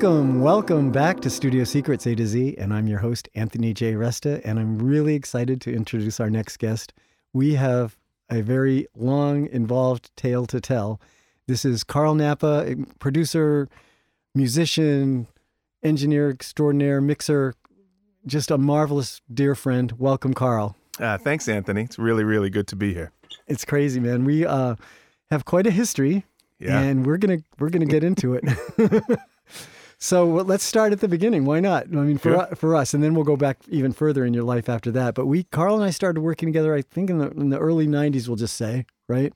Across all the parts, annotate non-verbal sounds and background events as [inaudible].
Welcome, welcome back to Studio Secrets A to Z, and I'm your host, Anthony J. Resta, and I'm really excited to introduce our next guest. We have a very long, involved tale to tell. This is Carl Nappa, producer, musician, engineer extraordinaire, mixer, just a marvelous dear friend. Welcome, Carl. Uh, thanks, Anthony. It's really, really good to be here. It's crazy, man. We uh, have quite a history, Yeah. and we're gonna we're gonna get into it. [laughs] so let's start at the beginning. Why not? I mean, for Sure. for us, and then we'll go back even further in your life after that. But we, Carl and I, started working together. I think in the in the early '90s, we'll just say, right?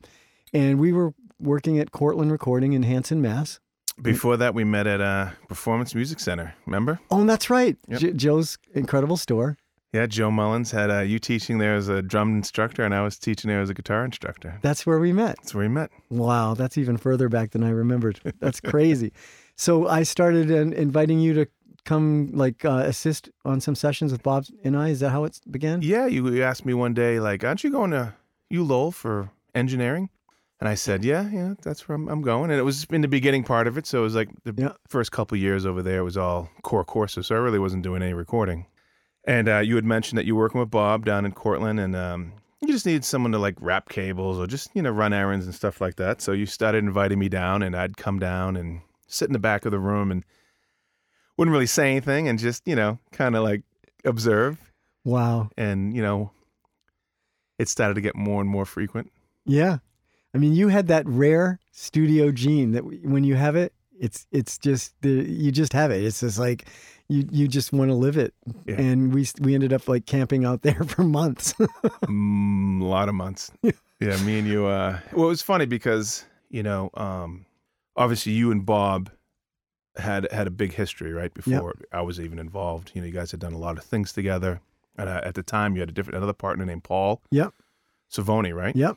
And we were working at Cortland Recording in Hanson, Mass. Before that, we met at uh, Performance Music Center. Remember? Oh, and that's right, Yep. J- Joe's incredible store. Yeah, Joe Mullins had uh, you teaching there as a drum instructor, and I was teaching there as a guitar instructor. That's where we met. That's where we met. Wow, that's even further back than I remembered. That's crazy. [laughs] so I started in, inviting you to come like uh, assist on some sessions with Bob and I. Is that how it began? Yeah, you, you asked me one day, like, aren't you going to ULowell for engineering? And I said, yeah, yeah, that's where I'm, I'm going. And it was in the beginning part of it. So it was like the Yeah. first couple years over there was all core courses. So I really wasn't doing any recording. And uh, you had mentioned that you were working with Bob down in Cortland and um, you just needed someone to like wrap cables or just, you know, run errands and stuff like that. So you started inviting me down and I'd come down and sit in the back of the room and wouldn't really say anything and just, you know, kind of like observe. Wow. And, you know, it started to get more and more frequent. Yeah. I mean, you had that rare studio gene that when you have it, it's it's just the you just have it. It's just like you you just want to live it. Yeah. And we we ended up like camping out there [laughs] for months. [laughs] mm, a lot of months. yeah, me and you. Uh, well, it was funny because you know, um, obviously you and Bob had had a big history right before I was even involved. You know, you guys had done a lot of things together, and uh, at the time you had a different another partner named Paul yep. Savoni, right? Yep.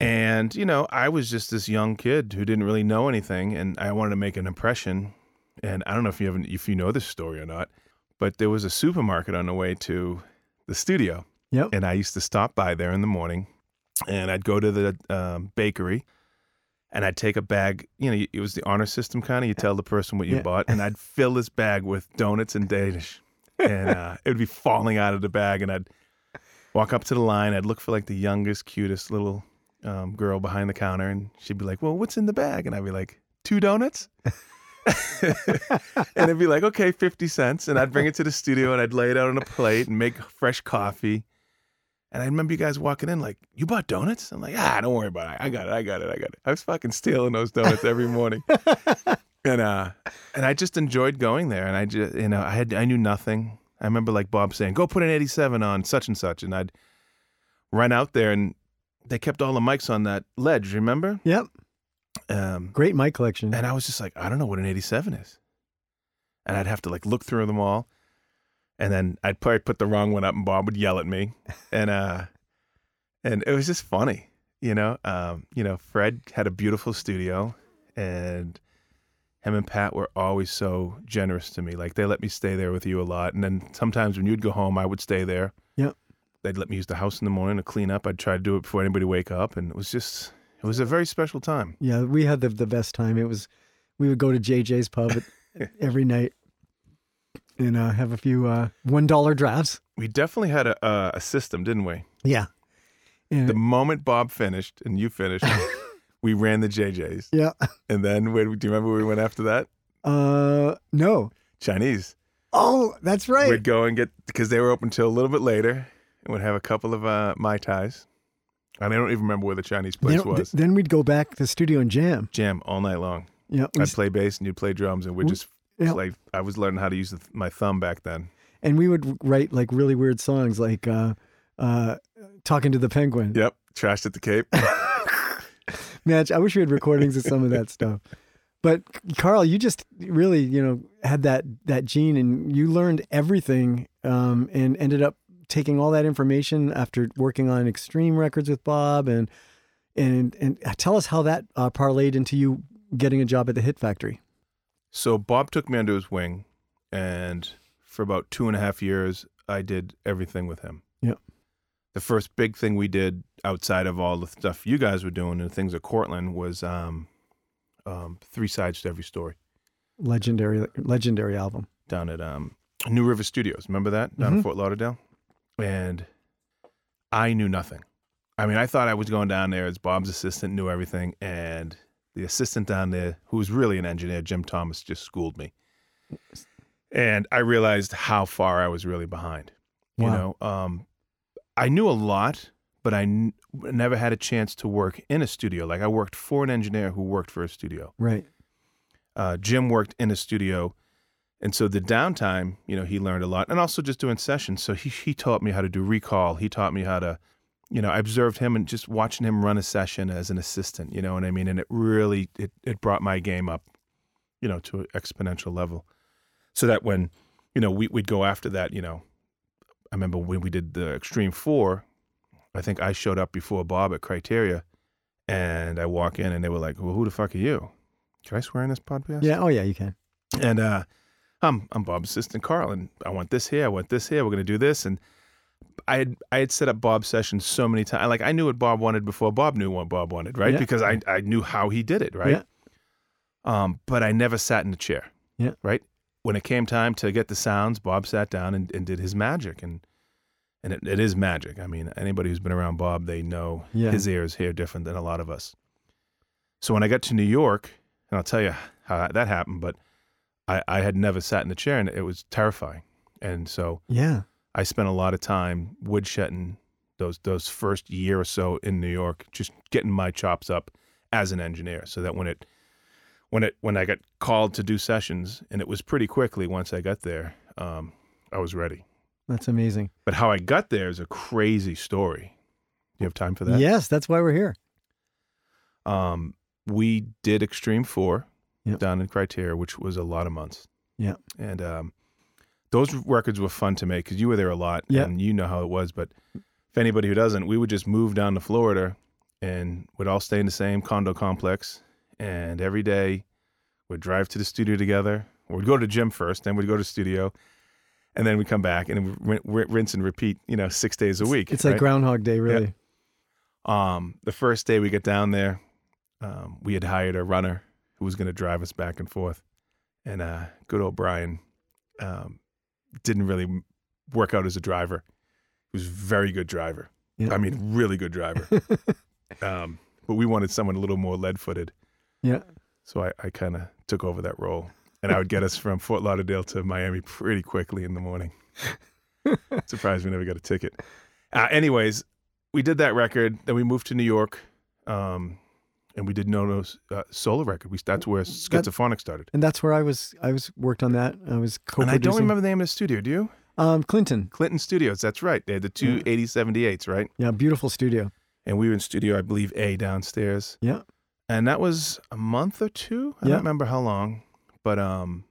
And you know, I was just this young kid who didn't really know anything, and I wanted to make an impression. And I don't know if you haven't, if you know this story or not, but there was a supermarket on the way to the studio, Yep. and I used to stop by there in the morning, and I'd go to the um, bakery, and I'd take a bag. You know, it was the honor system kind of. You tell the person what you Yeah. bought, and I'd fill this bag with donuts and Danish, and uh, it would be falling out of the bag, and I'd walk up to the line. I'd look for like the youngest, cutest little um, girl behind the counter, and she'd be like, "Well, what's in the bag?" And I'd be like, two donuts." [laughs] and it'd be like, okay, 50 cents. And I'd bring it to the studio and I'd lay it out on a plate and make fresh coffee. And I remember you guys walking in like, you bought donuts? I'm like, ah, don't worry about it. I got it. I got it. I got it. I was fucking stealing those donuts every morning. [laughs] and uh and I just enjoyed going there. And I just you know, I had I knew nothing. I remember like Bob saying, Go put an eighty seven on such and such. And I'd run out there and they kept all the mics on that ledge, remember? Yep. Um Great mic collection. and I was just like, I don't know what an 87 is. And I'd have to like look through them all. And then I'd probably put the wrong one up and Bob would yell at me. And uh and it was just funny, you know. Um, you know, Fred had a beautiful studio and him and Pat were always so generous to me. Like they let me stay there with you a lot. And then sometimes when you'd go home, I would stay there. Yep. They'd let me use the house in the morning to clean up. I'd try to do it before anybody wake up. And it was just it was a very special time. Yeah, we had the the best time. It was we would go to JJ's pub [laughs] every night and uh, have a few uh, one dollar drafts. We definitely had a, a, system, didn't we? Yeah, and The moment Bob finished and you finished, [laughs] we ran the JJ's. yeah. And then, where, do you remember where we went after that? Uh, no. Chinese. Oh, that's right. We'd go and get, because they were open till a little bit later, and we'd have a couple of uh, Mai Tais. And I don't even remember where the Chinese place then, was. then we'd go back to the studio and jam. Jam all night long. Yeah, I'd play bass and you'd play drums, and we'd We- just, yeah. like, I was learning how to use the, my thumb back then. and we would write like really weird songs, like uh, uh, "Talking to the Penguin." Yep. Trashed at the Cape. [laughs] Man, I wish we had recordings of some of that stuff. But Carl, you just really, you know, had that that gene, and you learned everything, um, and ended up taking all that information after working on Extreme Records with Bob, and and and tell us how that uh, parlayed into you getting a job at the Hit Factory. So Bob took me under his wing, and for about two and a half years, I did everything with him. Yeah. The first big thing we did outside of all the stuff you guys were doing and things at Cortland was um, um, three sides to every story. Legendary, legendary album. down at um, New River Studios. Remember that down in Mhm. Fort Lauderdale? And I knew nothing. I mean, I thought I was going down there as Bob's assistant, knew everything, and the assistant down there, who was really an engineer, Jim Thomas, just schooled me. And I realized how far I was really behind. You know, um, I knew a lot, but I n- never had a chance to work in a studio. Like I worked for an engineer who worked for a studio Right. uh, Jim worked in a studio, and so the downtime, you know, he learned a lot, and also just doing sessions. So he he taught me how to do recall. He taught me how to, you know, I observed him and just watching him run a session as an assistant. You know what I mean? And it really it it brought my game up, you know, to an exponential level. So that when, you know, we we'd go after that, you know, I remember when we did the Extreme Four, I think I showed up before Bob at Criteria, and I walk in and they were like, "Well, who the fuck are you?" Can I swear in this podcast? Yeah. Oh, yeah. You can. And uh, I'm I'm Bob's assistant, Carl, and I want this here, I want this here. We're gonna do this, and I had I had set up Bob's sessions so many times. Like I knew what Bob wanted before Bob knew what Bob wanted, right? Yeah. Because I I knew how he did it, right? Yeah. Um, but I never sat in the chair. Yeah. Right. When it came time to get the sounds, Bob sat down and, and did his magic, and and it, it is magic. I mean, anybody who's been around Bob, they know Yeah. his ears hear different than a lot of us. So when I got to New York, and I'll tell you how that happened, but I, I had never sat in the chair and it was terrifying. And so Yeah. I spent a lot of time woodshedding those those first year or so in New York, just getting my chops up as an engineer, so that when it when it when I got called to do sessions, and it was pretty quickly once I got there, um, I was ready. That's amazing. But how I got there is a crazy story. Do you have time for that? Yes. That's why we're here. Um, we did Extreme Four Yep. down in Criteria, which was a lot of months. Yeah, And um, those records were fun to make because you were there a lot Yep. and you know how it was. But if anybody who doesn't, we would just move down to Florida and would all stay in the same condo complex. And every day we'd drive to the studio together. We'd go to the gym first, then we'd go to the studio. And then we'd come back and rinse and repeat, you know, six days a week. It's like right? Groundhog Day, really. Um, the first day we get down there, um, we had hired a runner who was going to drive us back and forth, and uh, good old Brian um, didn't really work out as a driver. He was a very good driver. I mean, really good driver. [laughs] um, but we wanted someone a little more lead-footed, Yeah. so I, I kind of took over that role, and I would get us from Fort Lauderdale to Miami pretty quickly in the morning. [laughs] Surprised we never got a ticket. Uh, anyways, we did that record. Then we moved to New York, um, and we did Nuno's uh, solo record. We that's where Schizophonic started. And that's where I was. I was worked on that. I was co. And I don't remember the name of the studio. Do you? Um, Clinton. Clinton Studios. That's right. They had the two Yeah. 8078s, right? Yeah, beautiful studio. And we were in studio, I believe, A downstairs. Yeah. And that was a month or two. I Yeah. don't remember how long, but um,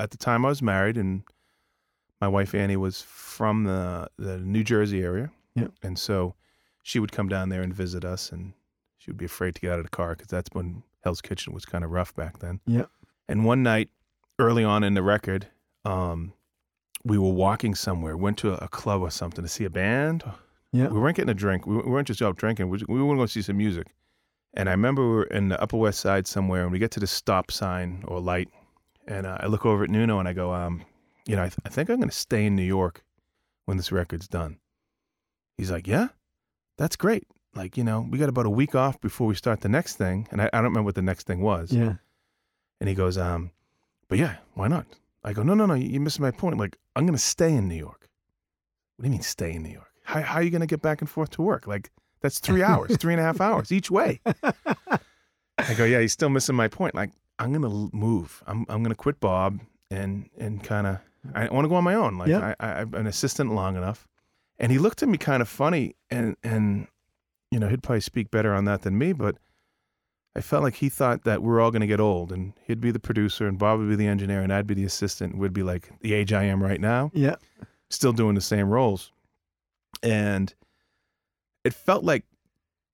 at the time I was married, and my wife Annie was from the the New Jersey area. Yeah. And so she would come down there and visit us, and she would be afraid to get out of the car because that's when Hell's Kitchen was kind of rough back then. Yeah. And one night, early on in the record, um, we were walking somewhere, went to a, a club or something to see a band. Yeah. We weren't getting a drink. We we weren't just out drinking. We, we were going to see some music. And I remember we were in the Upper West Side somewhere, and we get to the stop sign or light, and uh, I look over at Nuno and I go, um, you know, I, th- I think I'm going to stay in New York when this record's done. He's like, yeah, that's great. Like, you know, we got about a week off before we start the next thing, and I, I don't remember what the next thing was. Yeah. And he goes, um, but yeah, why not? I go, no, no, no, you're missing my point. Like, I'm going to stay in New York. What do you mean stay in New York? How, how are you going to get back and forth to work? Like, that's three [laughs] hours, three and a half hours each way. [laughs] I go, yeah, he's still missing my point. Like, I'm going to move. I'm, I'm going to quit Bob and, and kind of, I want to go on my own. Like, Yeah. I, I, I've been an assistant long enough. And he looked at me kind of funny and, and, you know, he'd probably speak better on that than me, but I felt like he thought that we're all going to get old and he'd be the producer and Bob would be the engineer and I'd be the assistant. We'd be like the age I am right now, Yeah. still doing the same roles. And it felt like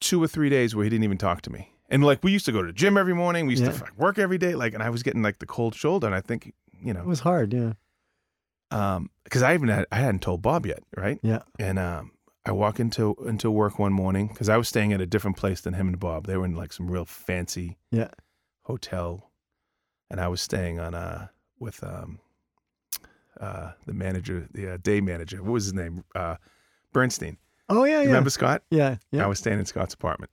two or three days where he didn't even talk to me. And like we used to go to the gym every morning, we used Yeah. to fuck work every day. Like, and I was getting like the cold shoulder. And I think, you know, It was hard. Yeah. um, because I even had, I hadn't told Bob yet, right? Yeah. And um, I walk into into work one morning because I was staying at a different place than him and Bob. They were in like some real fancy Yeah. hotel, and I was staying on uh with um uh the manager, the uh, day manager. What was his name? Uh, Bernstein. Oh yeah, You yeah, remember Scott? yeah, yeah. I was staying in Scott's apartment.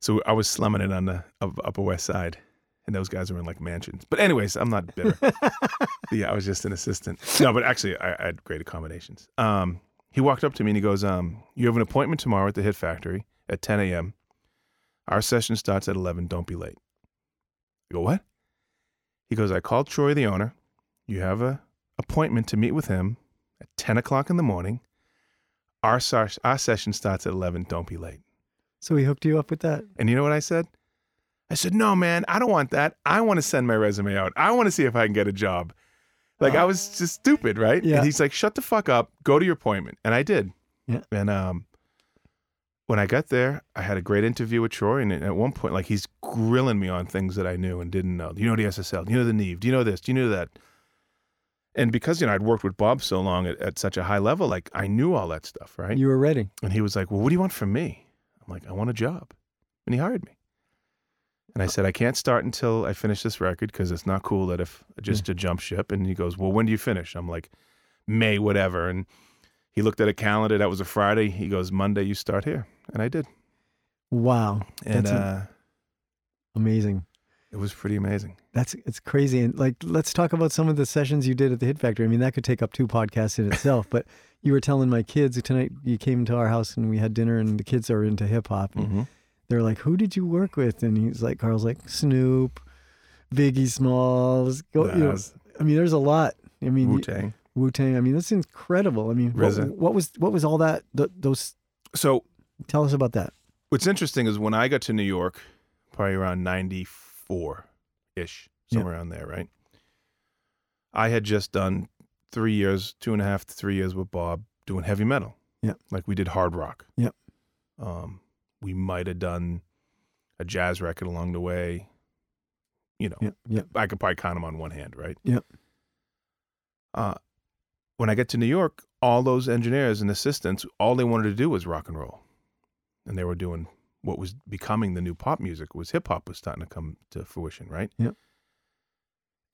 So I was slumming it on the up, Upper West Side, and those guys were in like mansions. But anyways, I'm not bitter. [laughs] yeah, I was just an assistant. No, but actually, I, I had great accommodations. Um, he walked up to me and he goes, um, "You have an appointment tomorrow at the Hit Factory at 10 a.m. Our session starts at 11. Don't be late." I go, "What?" He goes, "I called Troy, the owner. You have a appointment to meet with him at 10 o'clock in the morning. Our our session starts at 11. Don't be late." so he hooked you up with that. And you know what I said? I said, no, man, I don't want that. I want to send my resume out. I want to see if I can get a job. Like I was just stupid, right? Yeah. And he's like, shut the fuck up. Go to your appointment. And I did. Yeah. And um, when I got there, I had a great interview with Troy. And at one point, like he's grilling me on things that I knew and didn't know. Do you know the SSL? Do you know the Neve? Do you know this? Do you know that? And because, you know, I'd worked with Bob so long at, at such a high level, like I knew all that stuff, right? You were ready. And he was like, Well, what do you want from me? I'm like, I want a job. And he hired me. And I said, I can't start until I finish this record because it's not cool that if just to jump ship. And he goes, Well, when do you finish? I'm like, May, whatever. And he looked at a calendar. That was a Friday. He goes, Monday, you start here. And I did. Wow, And That's uh, amazing. it was pretty amazing. That's it's crazy. And like, let's talk about some of the sessions you did at the Hit Factory. I mean, that could take up two podcasts in itself. but you were telling my kids tonight. You came to our house and we had dinner, and the kids are into hip hop. Mm-hmm. They're like, "Who did you work with?" And he's like, "Carl's like Snoop, Biggie Smalls." Go, you know, I mean, there's a lot. I mean, Wu Tang. Wu Tang. I mean, that's incredible. I mean, what, what was what was all that? th those. So Tell us about that. what's interesting is when I got to New York, probably around 94 ish, Yeah. somewhere around there, right? I had just done three years, two and a half to three years with Bob doing heavy metal. Yeah. Like we did hard rock. Yeah. Um, we might have done a jazz record along the way. You know, Yeah, I could probably count them on one hand, right? Yeah. Uh, when I get to New York, all those engineers and assistants, all they wanted to do was rock and roll, and they were doing what was becoming the new pop music. Was hip hop was starting to come to fruition, right? Yeah.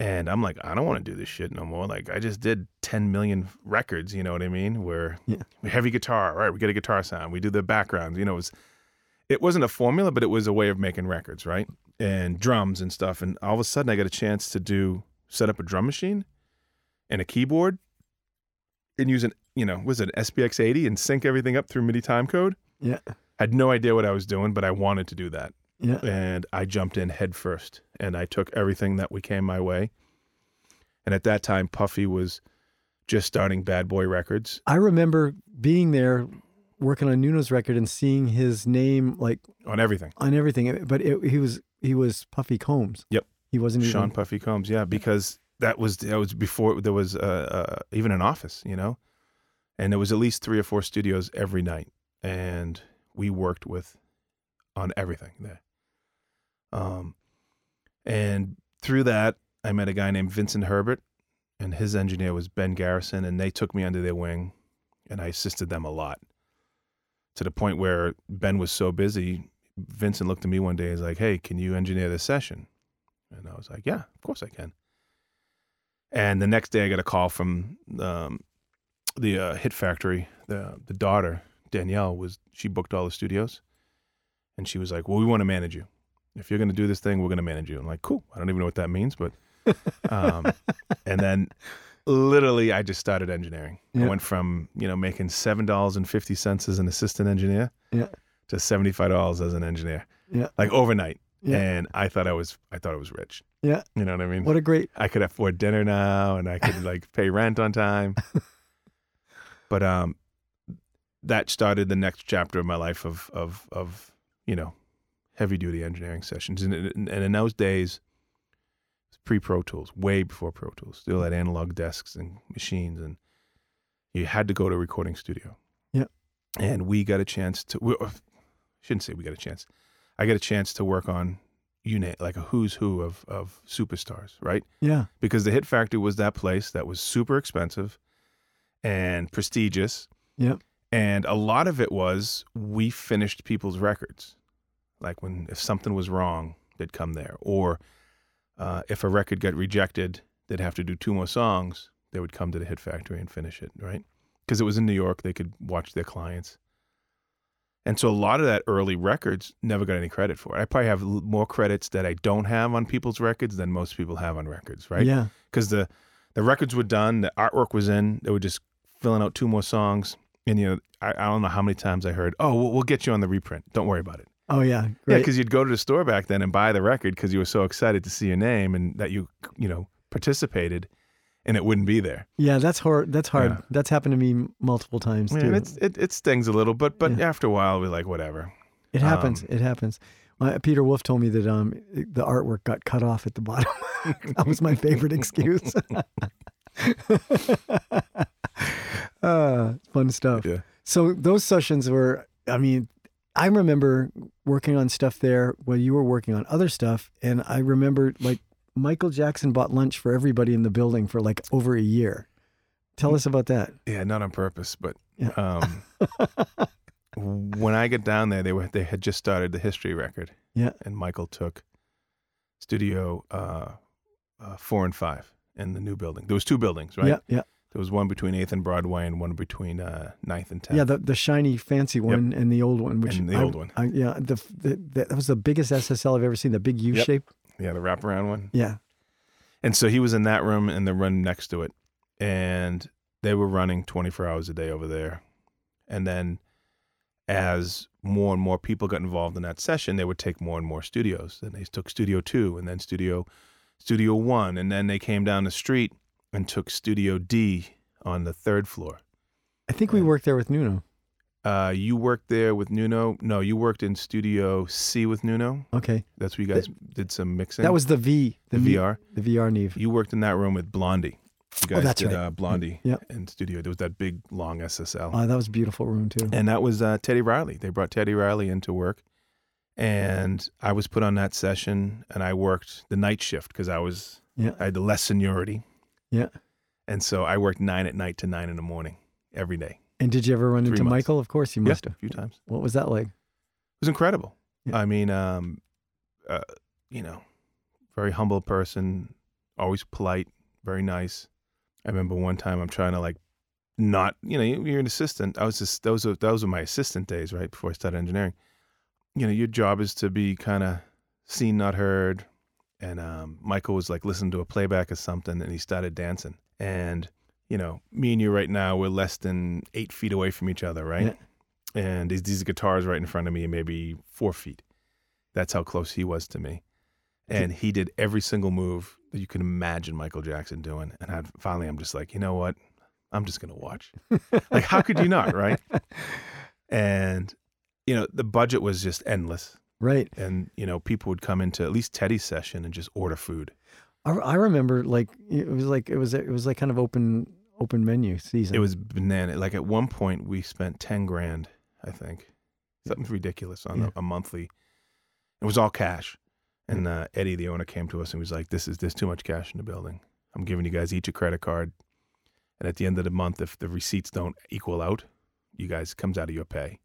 And I'm like, I don't want to do this shit no more. Like, I just did 10 million records, you know what I mean? Where Yeah. heavy guitar, right? We get a guitar sound. We do the backgrounds, you know. It was, it wasn't a formula, but it was a way of making records, right? And drums and stuff. And all of a sudden, I got a chance to do set up a drum machine and a keyboard and use an, you know, was it SPX 80 and sync everything up through MIDI time code. yeah, had no idea what I was doing, but I wanted to do that. yeah. And I jumped in head first and I took everything that we came my way. And at that time, Puffy was just starting Bad Boy Records. I remember being there, working on Nuno's record, and seeing his name like on everything. on everything. But it, he was he was Puffy Combs. Yep. He wasn't Sean even. Puffy Combs, yeah, because that was that was before there was uh, uh, even an office, you know, and there was at least three or four studios every night, and we worked with on everything there. Um, and through that, I met a guy named Vincent Herbert, and his engineer was Ben Garrison, and they took me under their wing, and I assisted them a lot. To the point where Ben was so busy, Vincent looked at me one day and was like, "Hey, can you engineer this session?" And I was like, yeah, of course I can. And the next day I got a call from um, the uh, Hit Factory. The, the daughter, Danielle, was she booked all the studios. And she was like, well, we want to manage you. If you're going to do this thing, we're going to manage you. I'm like, cool. I don't even know what that means, but. Um, and then literally I just started engineering. Yeah. I went from, you know, making $7.50 as an assistant engineer Yeah. to $75 as an engineer. Yeah. Like overnight Yeah. and I thought I was I thought I was rich. Yeah. You know what I mean? What a great. I could afford dinner now and I could [laughs] like pay rent on time. but um that started the next chapter of my life of of of, you know, heavy duty engineering sessions. And, and and in those days pre Pro Tools, way before Pro Tools, still had analog desks and machines and you had to go to a recording studio. Yeah. And we got a chance to we, uh, shouldn't say we got a chance. I got a chance to work on unit like a who's who of of superstars, right? Yeah. Because the Hit Factory was that place that was super expensive and prestigious. Yeah. And a lot of it was we finished people's records. Like when if something was wrong, they'd come there. Or uh, if a record got rejected, they'd have to do two more songs. They would come to the Hit Factory and finish it, right? Because it was in New York, they could watch their clients. And so a lot of that early records never got any credit for it. I probably have l- more credits that I don't have on people's records than most people have on records, right? Yeah. Because the the records were done, the artwork was in, they were just filling out two more songs. And you know, I, I don't know how many times I heard, "Oh, we'll, we'll get you on the reprint. Don't worry about it." Oh yeah. Yeah, because you'd go to the store back then and buy the record because you were so excited to see your name and that you, you know, participated, and it wouldn't be there. yeah, that's hard. That's hard. Yeah. That's happened to me multiple times too. it's, it it stings a little, but but Yeah. after a while, we're like, whatever. It happens. Um, it happens. My, Peter Wolf told me that um the artwork got cut off at the bottom. [laughs] that was my favorite excuse. [laughs] uh, fun stuff. Yeah. So those sessions were. I mean, I remember working on stuff there while you were working on other stuff, and I remember like Michael Jackson bought lunch for everybody in the building for like over a year. Tell us about that. Yeah, not on purpose, but Yeah. um, when I get down there, they were they had just started the history record. Yeah. and Michael took studio uh, uh, four and five in the new building. There was two buildings, right? Yeah, yeah, There was one between Eighth and Broadway, and one between uh, 9th and Tenth. yeah. The the shiny fancy one and the old one, which And the I- old one. I, yeah, the, the, the that was the biggest SSL I've ever seen. The big U Yep. shape. yeah, the wraparound one. Yeah, And so he was in that room and the room next to it. And they were running 24 hours a day over there. And then as more and more people got involved in that session, they would take more and more studios. And they took Studio 2 and then Studio Studio 1 and then they came down the street and took Studio D on the third floor. I think we Yeah. worked there with Nuno. Uh, you worked there with Nuno. No, you worked in Studio C with Nuno. Okay, That's where you guys did some mixing. that was the V, the VR. the VR Neve. You worked in that room with Blondie. You guys Oh, that's did right. uh, Blondie Yeah. in studio. There was that big long SSL, Oh, that was a beautiful room too. and that was uh, Teddy Riley. They brought Teddy Riley into work, and I was put on that session, and I worked the night shift because I was Yeah, I had the less seniority, yeah. and so I worked nine at night to nine in the morning every day. And did you ever run Three into months. Michael? Of course you Yeah, must a few times. What was that like? It was incredible. Yeah. I mean, um, uh, you know, very humble person, always polite, very nice. I remember one time I'm trying to like not, you know, you- you're an assistant. I was just those are those were my assistant days, right before I started engineering. You know, your job is to be kind of seen, not heard. And um, Michael was like listening to a playback of something, and he started dancing. And you know, me and you right now, we're less than eight feet away from each other, right? And these these guitars right in front of me, maybe four feet. That's how close he was to me. And he did every single move that you can imagine Michael Jackson doing. And I finally, I'm just like, you know what? I'm just gonna watch. [laughs] like, how could you not, right? And you know, the budget was just endless. Right. And you know, people would come into at least Teddy's session and just order food. I, I remember like it was like it was it was like kind of open open menu season. It was banana. Like at one point, we spent ten grand, I think, something ridiculous on Yeah. a, a monthly. It was all cash, and uh, Eddie, the owner, came to us and was like, "This is there's too much cash in the building. I'm giving you guys each a credit card, and at the end of the month, if the receipts don't equal out, you guys comes out of your pay."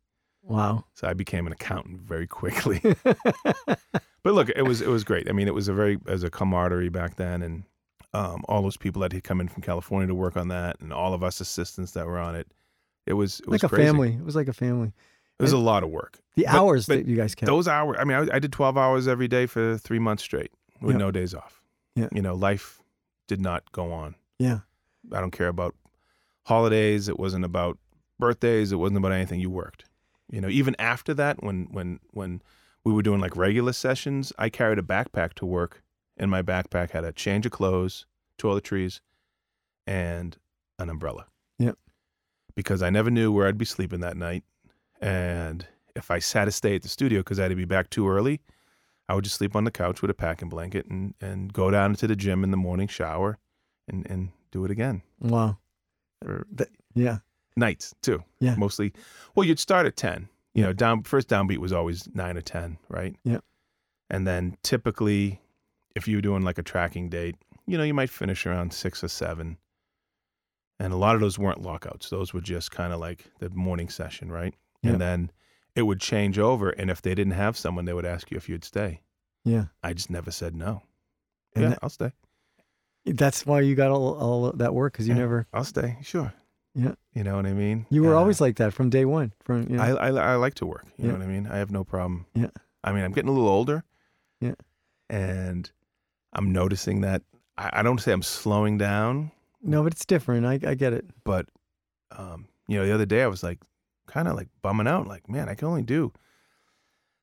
Wow. So I became an accountant very quickly. [laughs] but look, it was it was great. I mean, it was a very as a camaraderie back then, and um, all those people that had come in from California to work on that, and all of us assistants that were on it. It was it was like a crazy. family. It was like a family. It was a lot of work. The But- hours but that you guys kept. Those hours. I mean, I, I did twelve hours every day for three months straight with Yeah. no days off. Yeah. You know, life did not go on. yeah. I don't care about holidays. It wasn't about birthdays. It wasn't about anything. You worked. You know, even after that, when when when we were doing like regular sessions, I carried a backpack to work, and my backpack had a change of clothes, toiletries, and an umbrella. Yep. Because I never knew where I'd be sleeping that night, and if I sat to stay at the studio because I had to be back too early, I would just sleep on the couch with a packing blanket and and go down to the gym in the morning, shower, and and do it again Wow. Er, for Yeah. Nights too. Yeah. Mostly. Well, you'd start at ten. You know, down first downbeat was always nine or ten, right? Yeah. And then typically, if you were doing like a tracking date, you know, you might finish around six or seven. And a lot of those weren't lockouts; those were just kind of like the morning session, right? Yeah. And then it would change over, and if they didn't have someone, they would ask you if you'd stay. Yeah. I just never said no. And yeah, that- I'll stay. that's why you got all, all that work because you Yeah. never. I'll stay. Sure. Yeah. You know what I mean? You were Uh, always like that from day one. From you know, I, I I like to work. You Yeah. know what I mean? I have no problem. Yeah. I mean, I'm getting a little older. Yeah. And I'm noticing that I, I don't say I'm slowing down, no, but it's different. I, I get it. but um, you know, the other day I was like kind of like bumming out, like, man, I can only do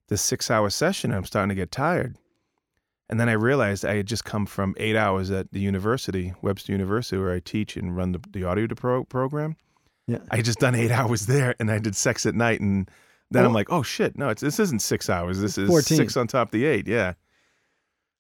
this six hour session and I'm starting to get tired. And then I realized I had just come from eight hours at the university, Webster University, where I teach and run the, the audio pro- program. Yeah. I had just done eight [laughs] hours there and I did sex at night. And then I'm Oh. like, oh shit, no, it's, this isn't six hours. This is 14. six on top of the eight. Yeah.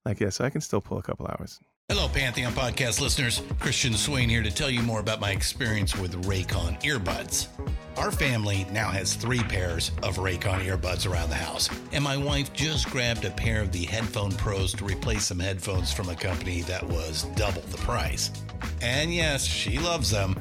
Like, yeah, so I can still pull a couple hours. Hello, Pantheon podcast listeners. Christian Swain here to tell you more about my experience with Raycon earbuds. Our family now has three pairs of Raycon earbuds around the house, and my wife just grabbed a pair of the Headphone Pros to replace some headphones from a company that was double the price. And yes, she loves them.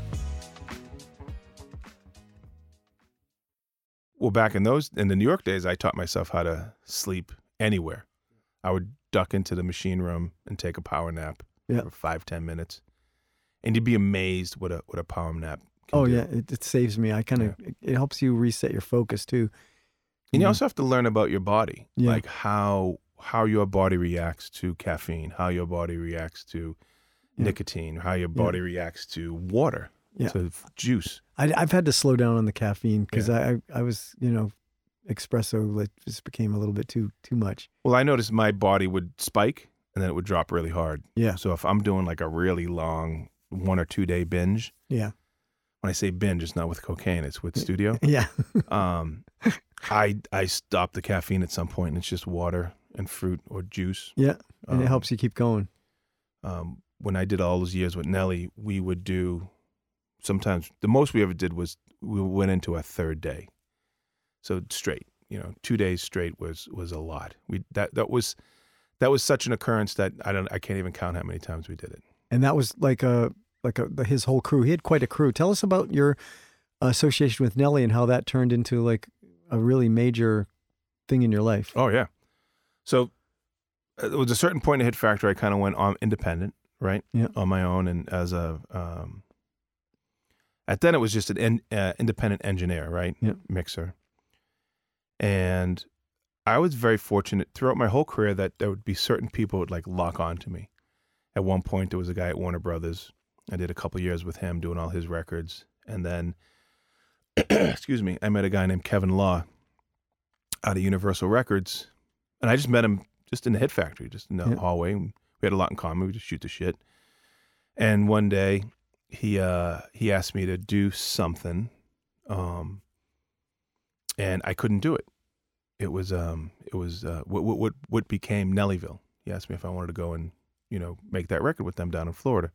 Well, back in those in the New York days, I taught myself how to sleep anywhere. I would duck into the machine room and take a power nap Yeah. for five ten minutes, and you'd be amazed what a what a power nap. Can Oh do. yeah, it, it saves me. I kind of it, it helps you reset your focus too. and you Mhm. also have to learn about your body, Yeah. like how how your body reacts to caffeine, how your body reacts to Yeah. nicotine, how your body reacts to water, Yeah. to juice. I, I've had to slow down on the caffeine because I, I I was you know espresso like just became a little bit too too much. Well, I noticed my body would spike and then it would drop really hard. Yeah, So if I'm doing like a really long one or two day binge, yeah, when I say binge, it's not with cocaine, it's with studio. [laughs] yeah. Um, [laughs] I I stop the caffeine at some point, and it's just water and fruit or juice. Yeah, and Um, it helps you keep going. Um, when I did all those years with Nelly, we would do sometimes the most we ever did was we went into a third day, so straight. You know, two days straight was was a lot. We that that was that was such an occurrence that I don't I can't even count how many times we did it. And that was like a like a his whole crew. He had quite a crew. Tell us about your association with Nelly and how that turned into like a really major thing in your life. Oh yeah. So uh, there was a certain point in Hit Factor I kind of went on independent, right? Yeah. On my own and as a um at then it was just an in, uh, independent engineer, right? Yeah. Mixer. And I was very fortunate throughout my whole career that there would be certain people who would like lock on to me. At one point there was a guy at Warner Brothers. I did a couple years with him doing all his records. And then [clears throat] excuse me, I met a guy named Kevin Law out of Universal Records. And I just met him just in the Hit Factory, just in the Yeah. hallway. We had a lot in common. We just shoot the shit. And one day, he uh, he asked me to do something, um, and I couldn't do it. It was um, it was uh, what what what became Nellyville. He asked me if I wanted to go and you know make that record with them down in Florida.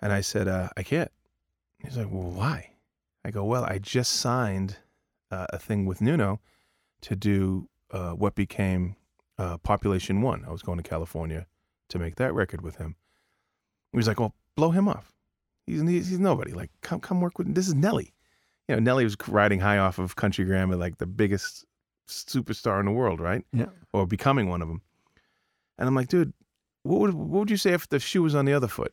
And I said uh, I can't. He's like, well, why? I go, well, I just signed uh, a thing with Nuno to do uh, what became uh, Population One. I was going to California to make that record with him. He was like, "Well, blow him off. He's he's, nobody. Like, come come work with. This is Nelly. You know, Nelly was riding high off of Country Grammar, like the biggest superstar in the world, right? Yeah. Or becoming one of them. And I'm like, dude, what would what would you say if the shoe was on the other foot?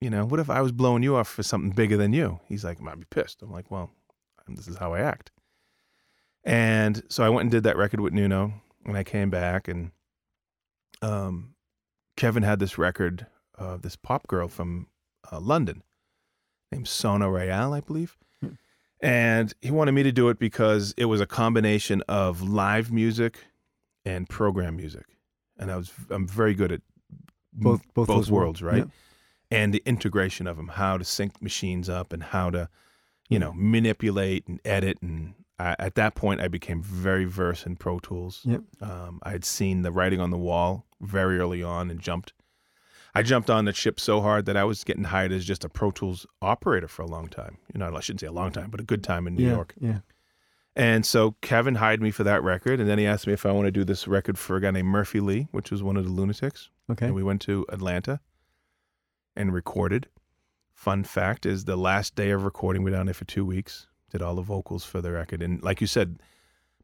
You know, what if I was blowing you off for something bigger than you? He's like, I'd be pissed. I'm like, well, this is how I act. And so I went and did that record with Nuno, and I came back, and um, Kevin had this record of this pop girl from uh, London named Sona Royale, I believe. Hmm. And he wanted me to do it because it was a combination of live music and program music. And I was I'm very good at Both both, both worlds, right? Yeah. And the integration of them, how to sync machines up and how to, you know, manipulate and edit. And I, at that point, I became very versed in Pro Tools. Yep. Um, I had seen the writing on the wall very early on and jumped. I jumped on the ship so hard that I was getting hired as just a Pro Tools operator for a long time. You know, I shouldn't say a long time, but a good time in New yeah, York. Yeah. And so Kevin hired me for that record, and then he asked me if I want to do this record for a guy named Murphy Lee, which was one of the Lunatics. Okay. And we went to Atlanta and recorded. Fun fact is the last day of recording, we were down there for two weeks, did all the vocals for the record. And like you said,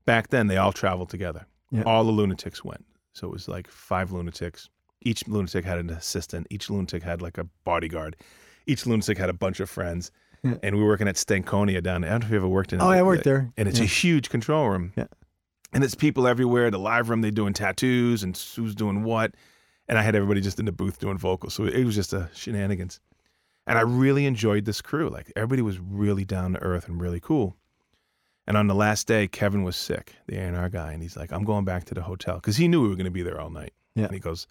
back then they all traveled together. Yeah. All the lunatics went. So it was like five lunatics. Each lunatic had an assistant. Each lunatic had like a bodyguard. Each lunatic had a bunch of friends. Yeah. And we were working at Stankonia down there. I don't know if you ever worked in Oh, it. I worked there. And it's yeah. a huge control room. Yeah. And it's people everywhere. The live room, they're doing tattoos and who's doing what. And I had everybody just in the booth doing vocals. So it was just a shenanigans. And I really enjoyed this crew. Like everybody was really down to earth and really cool. And on the last day, Kevin was sick, the A&R guy. And he's like, I'm going back to the hotel because he knew we were going to be there all night. Yeah. And he goes,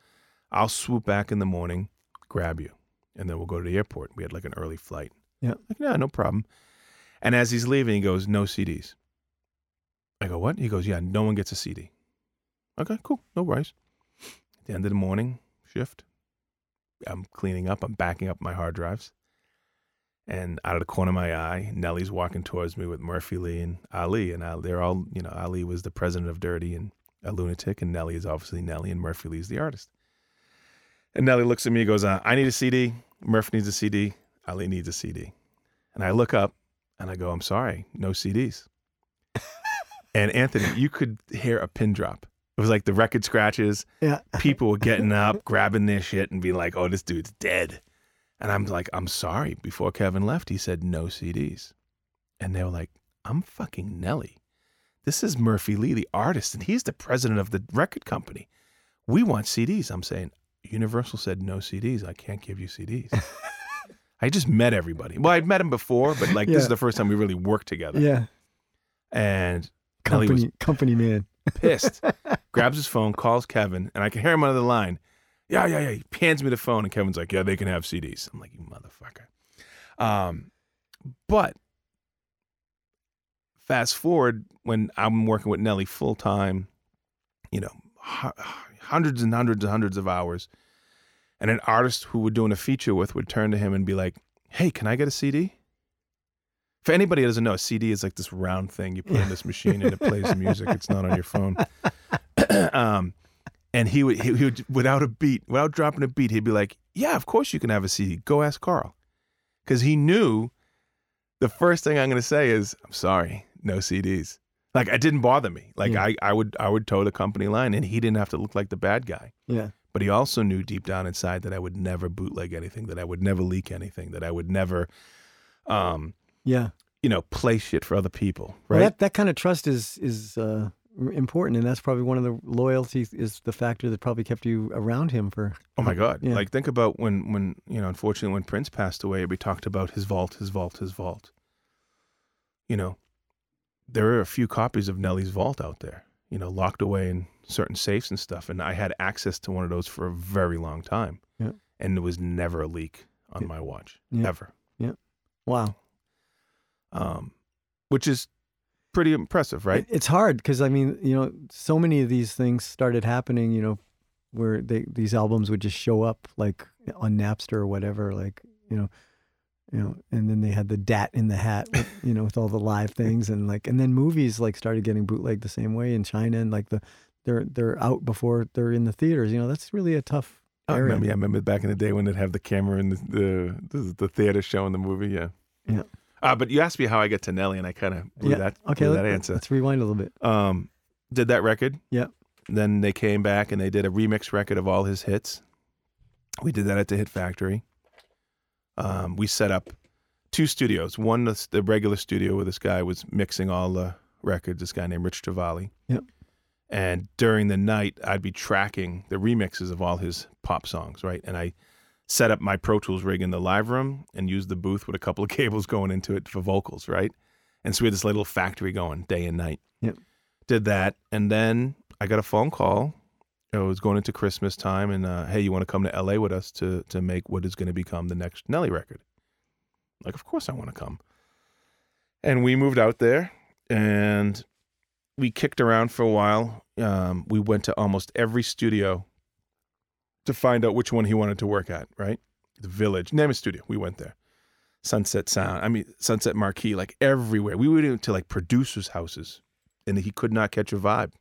I'll swoop back in the morning, grab you, and then we'll go to the airport. We had like an early flight. Yeah. Like, yeah, no problem. And as he's leaving, he goes, no CDs. I go, what? He goes, yeah, no one gets a CD. Okay, cool. No worries. At the end of the morning shift, I'm cleaning up. I'm backing up my hard drives. And out of the corner of my eye, Nelly's walking towards me with Murphy Lee and Ali. And I, they're all, you know, Ali was the president of Derrty and a lunatic. And Nelly is obviously Nelly. And Murphy Lee's the artist. And Nelly looks at me and goes, uh, I need a CD. Murph needs a CD. Ali needs a CD. And I look up and I go, I'm sorry, no CDs. [laughs] and Anthony, you could hear a pin drop. It was like the record scratches. Yeah. People were getting up, [laughs] grabbing their shit, and being like, "Oh, this dude's dead." And I'm like, "I'm sorry." Before Kevin left, he said no CDs, and they were like, "I'm fucking Nelly. This is Murphy Lee, the artist, and he's the president of the record company. We want CDs." I'm saying, Universal said no CDs. I can't give you CDs. [laughs] I just met everybody. Well, I'd met him before, but like this is the first time we really worked together. Yeah. And Company company man. pissed. [laughs] grabs his phone, calls Kevin, and I can hear him on the line. Yeah, yeah, yeah. He hands me the phone, and Kevin's like, "Yeah, they can have CDs." I'm like, "You motherfucker." Um, but fast forward when I'm working with Nelly full time, you know, hundreds and hundreds and hundreds of hours, and an artist who we're doing a feature with would turn to him and be like, "Hey, can I get a CD?" For anybody that doesn't know, a CD is like this round thing you put in this machine and it plays the [laughs] music. It's not on your phone. [clears throat] um, and he would, he, he would, without a beat, without dropping a beat, he'd be like, "Yeah, of course you can have a CD. Go ask Carl," because he knew the first thing I'm going to say is, "I'm sorry, no CDs." Like it didn't bother me. Like Yeah. I, I would, I would toe the company line, and he didn't have to look like the bad guy. Yeah. But he also knew deep down inside that I would never bootleg anything, that I would never leak anything, that I would never, um, Yeah. you know, play shit for other people. Well, Right? that that kind of trust is is uh, important, and that's probably one of the loyalties is the factor that probably kept you around him for. Oh my God! Yeah. Like think about when when you know, unfortunately, when Prince passed away, we talked about his vault, his vault, his vault. You know, there are a few copies of Nelly's vault out there. You know, locked away in certain safes and stuff, and I had access to one of those for a very long time. Yeah. And there was never a leak on Yeah. my watch, Yeah. ever. Yeah. Wow. Um, which is pretty impressive, right? It's hard because I mean, you know, so many of these things started happening. You know, where they these albums would just show up like on Napster or whatever, like you know, you know, and then they had the DAT in the hat, with, [laughs] you know, with all the live things and like, and then movies like started getting bootlegged the same way in China and like the they're they're out before they're in the theaters. You know, that's really a tough I remember, yeah, I remember back in the day when they'd have the camera in the the, the, the theater showing the movie. Yeah, Yeah. Uh, but you asked me how I get to Nelly, and I kind of blew Yeah, that Okay, blew let, that answer. let's rewind a little bit. Um, did that record? Yeah. Then they came back and they did a remix record of all his hits. We did that at the Hit Factory. Um, we set up two studios. One, the, the regular studio where this guy was mixing all the records. This guy named Rich Travali. Yep. And during the night, I'd be tracking the remixes of all his pop songs, right? And I set up my Pro Tools rig in the live room and used the booth with a couple of [laughs] cables going into it for vocals, right? And so we had this little factory going day and night. Yep. Did that. And then I got a phone call. It was going into Christmas time, and uh, hey, you want to come to LA with us to to make what is going to become the next Nelly record? Like, of course I want to come. And we moved out there, and we kicked around for a while. Um, we went to almost every studio to find out which one he wanted to work at. Right, the Village, name a studio. We went there. Sunset Sound. I mean, Sunset Marquis, like everywhere. We went into like producers' houses, and he could not catch a vibe.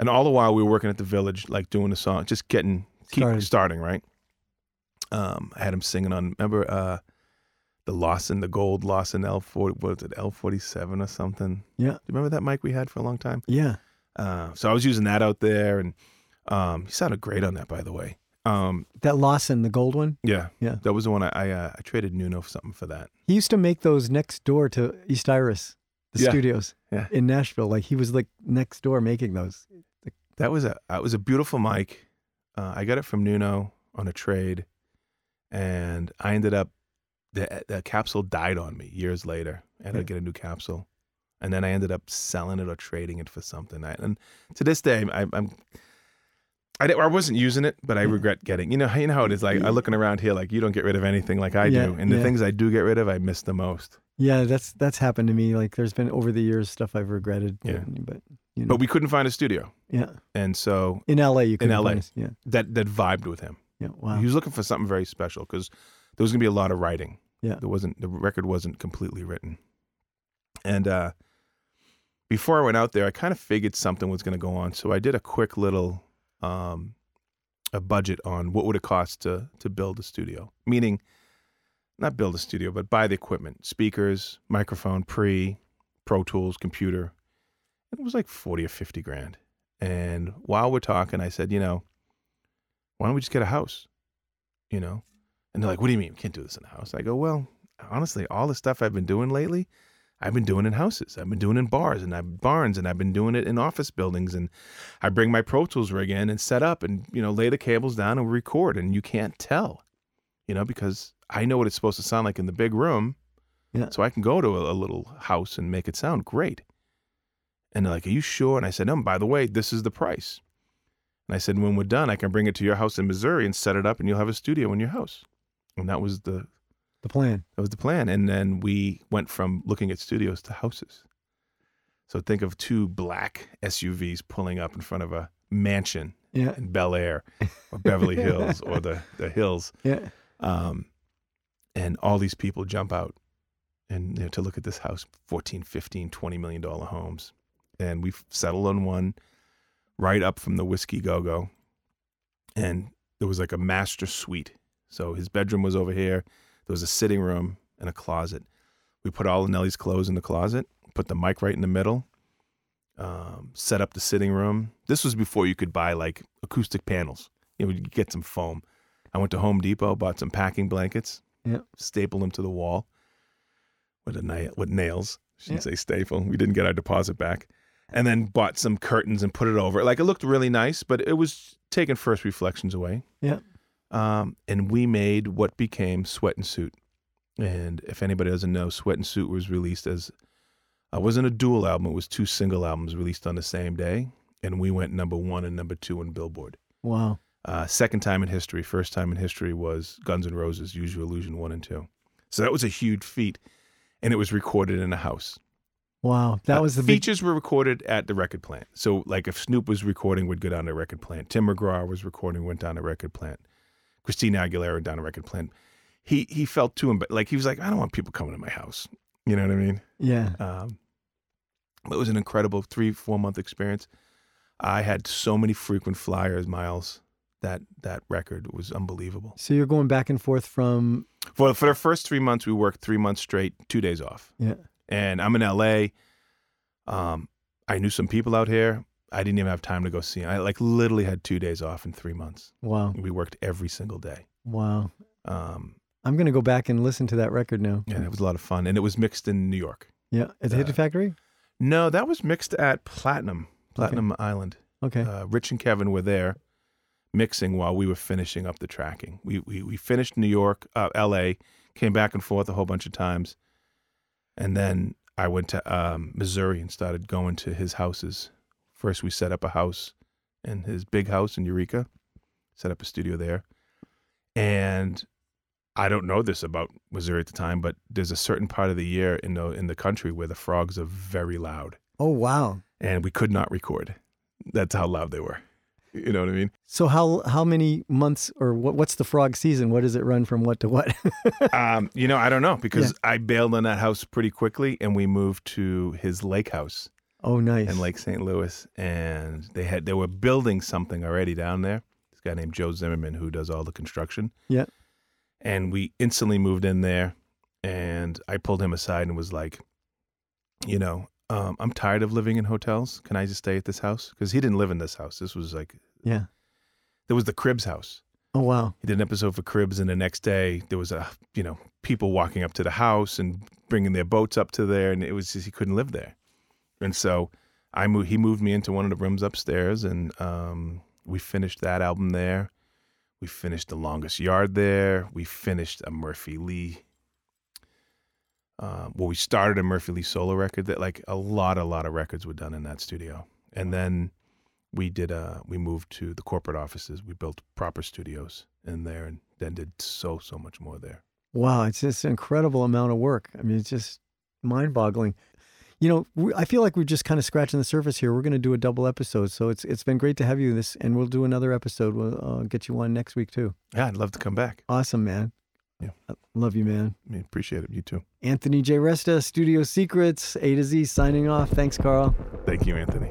And all the while, we were working at the Village, like doing the song, just getting keep Started. starting. Right. Um, I had him singing on. Remember, uh, the Lawson, the gold Lawson L forty. What was it? L forty seven or something. Yeah. Do you remember that mic we had for a long time? Yeah. Uh, so I was using that out there, and um, he sounded great on that, by the way. Um, That Lawson, the gold one. yeah, Yeah. that was the one I I, uh, I traded Nuno for something for that. He used to make those next door to East Iris, the Yeah. studios Yeah. in Nashville. Like he was like next door making those. That was a that was a beautiful mic. Uh, I got it from Nuno on a trade, and I ended up the the capsule died on me years later. I had to get a new capsule, and then I ended up selling it or trading it for something. I, and to this day, I, I'm. I, I wasn't using it, but I Yeah. regret getting. You know, you know how it is. Like I'm looking around here, like you don't get rid of anything like I Yeah, do, and the yeah. things I do get rid of, I miss the most. Yeah, that's that's happened to me. Like there's been over the years stuff I've regretted. Yeah. but you know, But we couldn't find a studio, yeah, and so in LA you can LA. Yeah, that that vibed with him. yeah. Wow. He was looking for something very special because there was gonna be a lot of writing. Yeah. there wasn't the record wasn't completely written, and uh, before I went out there, I kind of figured something was gonna go on, so I did a quick little um, a budget on what would it cost to to build a studio, meaning not build a studio, but buy the equipment, speakers, microphone, pre, Pro Tools, computer. It was like forty or fifty grand. And while we're talking, I said, you know, why don't we just get a house? You know? And they're like, what do you mean? We can't do this in a house. I go, well, honestly, all the stuff I've been doing lately, I've been doing in houses. I've been doing in bars and I've barns and I've been doing it in office buildings. And I bring my Pro Tools rig in and set up and, you know, lay the cables down and record. And you can't tell, you know, because I know what it's supposed to sound like in the big room. Yeah. So I can go to a, a little house and make it sound great. And they're like, Are you sure? And I said, No, by the way, this is the price. And I said, When we're done, I can bring it to your house in Missouri and set it up and you'll have a studio in your house. And that was the the plan. that was the plan. And then we went from looking at studios to houses. So think of two black SUVs pulling up in front of a mansion Yeah, in Bel Air or Beverly [laughs] Hills or the, the hills. yeah. Um, and all these people jump out and you know, to look at this house 14 15 20 million dollar homes and we've settled on one right up from the whiskey go-go and there was like a master suite so his bedroom was over here there was a sitting room and a closet we put all of Nelly's clothes in the closet put the mic right in the middle um, set up the sitting room this was before you could buy like acoustic panels you know you get some foam i went to home depot bought some packing blankets Yeah. stapled them to the wall with a nail with nails. Shouldn't Yeah. say staple. We didn't get our deposit back, and then bought some curtains and put it over. Like it looked really nice, but it was taking first reflections away. Yeah. Um, and we made what became Sweat and Suit. And if anybody doesn't know, Sweat and Suit was released as uh, wasn't a dual album. It was two single albums released on the same day, and we went number one and number two on Billboard. Wow. Uh, second time in history, first time in history was Guns N' Roses, Use Your Illusion 1 and 2. So that was a huge feat, and it was recorded in a house. Wow. That Uh, was the big. features were recorded at the record plant. So, like, if Snoop was recording, would go down to the record plant. Tim McGraw was recording, went down to the record plant. Christina Aguilera down to the record plant. He he felt too emb- like he was like, I don't want people coming to my house. You know what I mean? Yeah. Um, it was an incredible three four month experience. I had so many frequent flyers, Miles. That that record was unbelievable. So you're going back and forth from For for the first three months, we worked three months straight, two days off. yeah. And I'm in LA. Um, I knew some people out here. I didn't even have time to go see. I like literally had two days off in three months. Wow. We worked every single day. Wow. Um, I'm going to go back and listen to that record now. Yeah, it was a lot of fun. And it was mixed in New York. Yeah. At the Hit Uh, Factory? No, that was mixed at Platinum, Platinum Island. Okay. Uh, Rich and Kevin were there mixing while we were finishing up the tracking. We we, we finished New York, uh, L.A., came back and forth a whole bunch of times, and then I went to um, Missouri and started going to his houses. First, we set up a house in his big house in Eureka, set up a studio there, and I don't know this about Missouri at the time, but there's a certain part of the year in the in the country where the frogs are very loud, oh, wow. and we could not record. That's how loud they were. [laughs] You know what I mean? So how how many months or what, what's the frog season? What does it run from what to what? [laughs] um, you know, I don't know because I bailed on that house pretty quickly, and we moved to his lake house oh, nice. in Lake St. Louis, and they had they were building something already down there. This guy named Joe Zimmerman who does all the construction. Yeah. and we instantly moved in there, and I pulled him aside and was like, you know. Um, I'm tired of living in hotels. Can I just stay at this house? Because he didn't live in this house. This was like yeah. there was the Cribs house. Oh, wow. he did an episode for Cribs, and the next day there was a you know people walking up to the house and bringing their boats up to there, and it was just he couldn't live there, and so I moved. He moved me into one of the rooms upstairs, and um, we finished that album there. We finished the longest yard there. We finished a Murphy Lee. Uh, well, we started a Murphy Lee solo record that like a lot, a lot of records were done in that studio, and then we did uh we moved to the corporate offices we built proper studios in there and then did so so much more there Wow. It's just an incredible amount of work. I mean, it's just mind boggling. You know, we, I feel like we're just kind of scratching the surface here. We're going to do a double episode. So it's it's been great to have you in this, and we'll do another episode. We'll uh, get you one next week, too. yeah i'd love to come back Awesome, man. Yeah. I love you, man. I mean, appreciate it you too Anthony J. Resta, Studio Secrets, A to Z, signing off. Thanks, Carl. thank you anthony